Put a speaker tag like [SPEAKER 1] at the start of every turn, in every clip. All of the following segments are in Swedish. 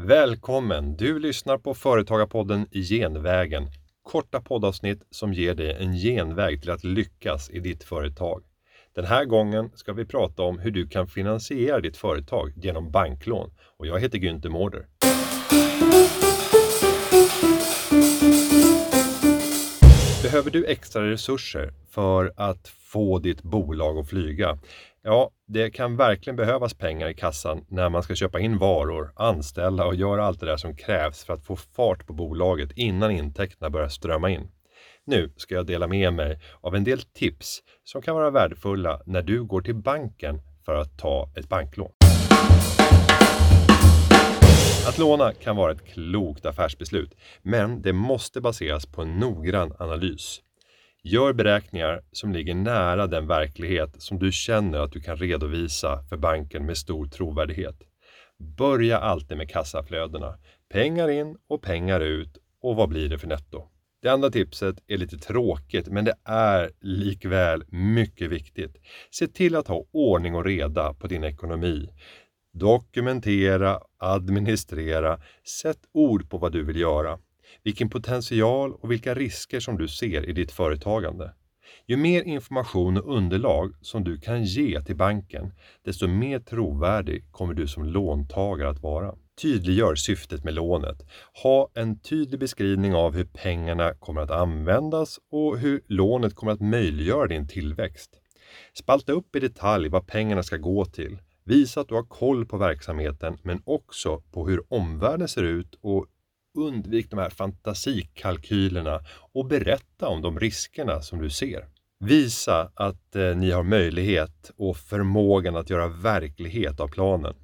[SPEAKER 1] Välkommen! Du lyssnar på Företagarpodden Genvägen. Korta poddavsnitt som ger dig en genväg till att lyckas i ditt företag. Den här gången ska vi prata om hur du kan finansiera ditt företag genom banklån och jag heter Günther Mårder. Behöver du extra resurser för att få ditt bolag att flyga? Ja, det kan verkligen behövas pengar i kassan när man ska köpa in varor, anställa och göra allt det där som krävs för att få fart på bolaget innan intäkterna börjar strömma in. Nu ska jag dela med mig av en del tips som kan vara värdefulla när du går till banken för att ta ett banklån. Att låna kan vara ett klokt affärsbeslut, men det måste baseras på en noggrann analys. Gör beräkningar som ligger nära den verklighet som du känner att du kan redovisa för banken med stor trovärdighet. Börja alltid med kassaflödena. Pengar in och pengar ut och vad blir det för netto? Det andra tipset är lite tråkigt, men det är likväl mycket viktigt. Se till att ha ordning och reda på din ekonomi. Dokumentera, administrera, sätt ord på vad du vill göra vilken potential och vilka risker som du ser i ditt företagande. Ju mer information och underlag som du kan ge till banken, desto mer trovärdig kommer du som låntagare att vara. Tydliggör syftet med lånet. Ha en tydlig beskrivning av hur pengarna kommer att användas och hur lånet kommer att möjliggöra din tillväxt. Spalta upp i detalj vad pengarna ska gå till. Visa att du har koll på verksamheten men också på hur omvärlden ser ut och undvik de här fantasikalkylerna och berätta om de riskerna som du ser. Visa att eh, ni har möjlighet och förmågan att göra verklighet av planen.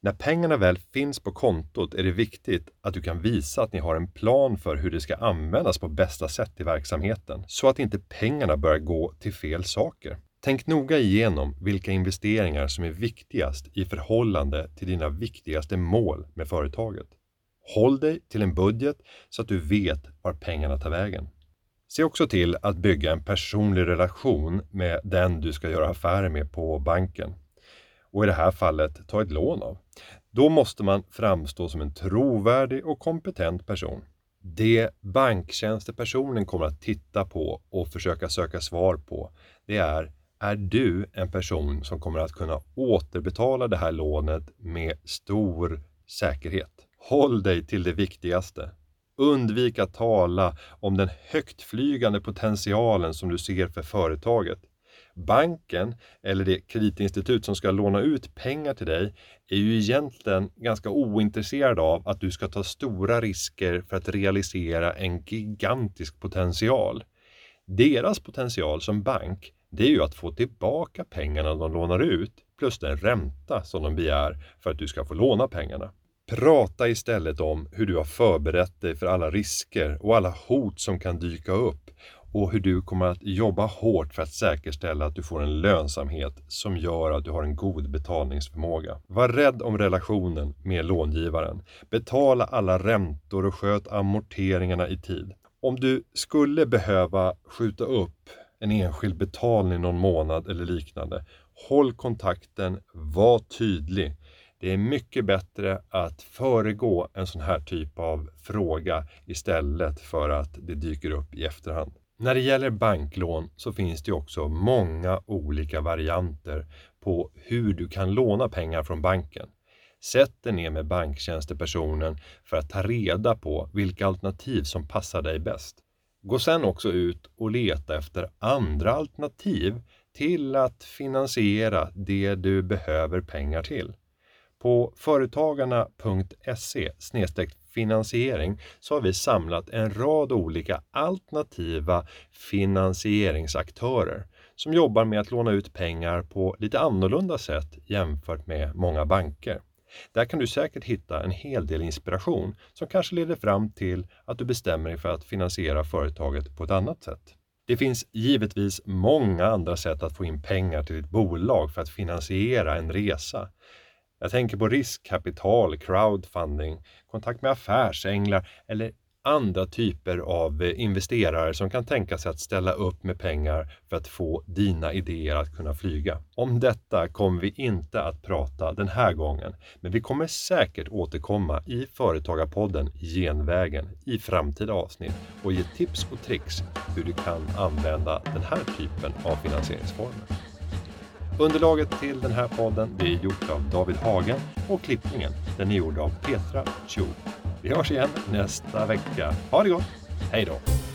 [SPEAKER 1] När pengarna väl finns på kontot är det viktigt att du kan visa att ni har en plan för hur det ska användas på bästa sätt i verksamheten, så att inte pengarna börjar gå till fel saker. Tänk noga igenom vilka investeringar som är viktigast i förhållande till dina viktigaste mål med företaget. Håll dig till en budget så att du vet var pengarna tar vägen. Se också till att bygga en personlig relation med den du ska göra affärer med på banken. Och i det här fallet ta ett lån av. Då måste man framstå som en trovärdig och kompetent person. Det banktjänstepersonen kommer att titta på och försöka söka svar på, det är är du en person som kommer att kunna återbetala det här lånet med stor säkerhet? Håll dig till det viktigaste. Undvik att tala om den högtflygande potentialen som du ser för företaget. Banken eller det kreditinstitut som ska låna ut pengar till dig är ju egentligen ganska ointresserad av att du ska ta stora risker för att realisera en gigantisk potential. Deras potential som bank, det är ju att få tillbaka pengarna de lånar ut plus den ränta som de begär för att du ska få låna pengarna. Prata istället om hur du har förberett dig för alla risker och alla hot som kan dyka upp och hur du kommer att jobba hårt för att säkerställa att du får en lönsamhet som gör att du har en god betalningsförmåga. Var rädd om relationen med långivaren. Betala alla räntor och sköt amorteringarna i tid. Om du skulle behöva skjuta upp en enskild betalning någon månad eller liknande, håll kontakten, var tydlig det är mycket bättre att föregå en sån här typ av fråga istället för att det dyker upp i efterhand. När det gäller banklån så finns det också många olika varianter på hur du kan låna pengar från banken. Sätt dig ner med banktjänstepersonen för att ta reda på vilka alternativ som passar dig bäst. Gå sen också ut och leta efter andra alternativ till att finansiera det du behöver pengar till. På företagarna.se finansiering så har vi samlat en rad olika alternativa finansieringsaktörer som jobbar med att låna ut pengar på lite annorlunda sätt jämfört med många banker. Där kan du säkert hitta en hel del inspiration som kanske leder fram till att du bestämmer dig för att finansiera företaget på ett annat sätt. Det finns givetvis många andra sätt att få in pengar till ditt bolag för att finansiera en resa. Jag tänker på riskkapital, crowdfunding, kontakt med affärsänglar eller andra typer av eh, investerare som kan tänka sig att ställa upp med pengar för att få dina idéer att kunna flyga. Om detta kommer vi inte att prata den här gången, men vi kommer säkert återkomma i Företagarpodden Genvägen i framtida avsnitt och ge tips och tricks hur du kan använda den här typen av finansieringsformer. Underlaget till den här podden är gjort av David Hagen och klippningen den är gjord av Petra Chu. Vi hörs igen nästa vecka. Ha det gott! Hej då!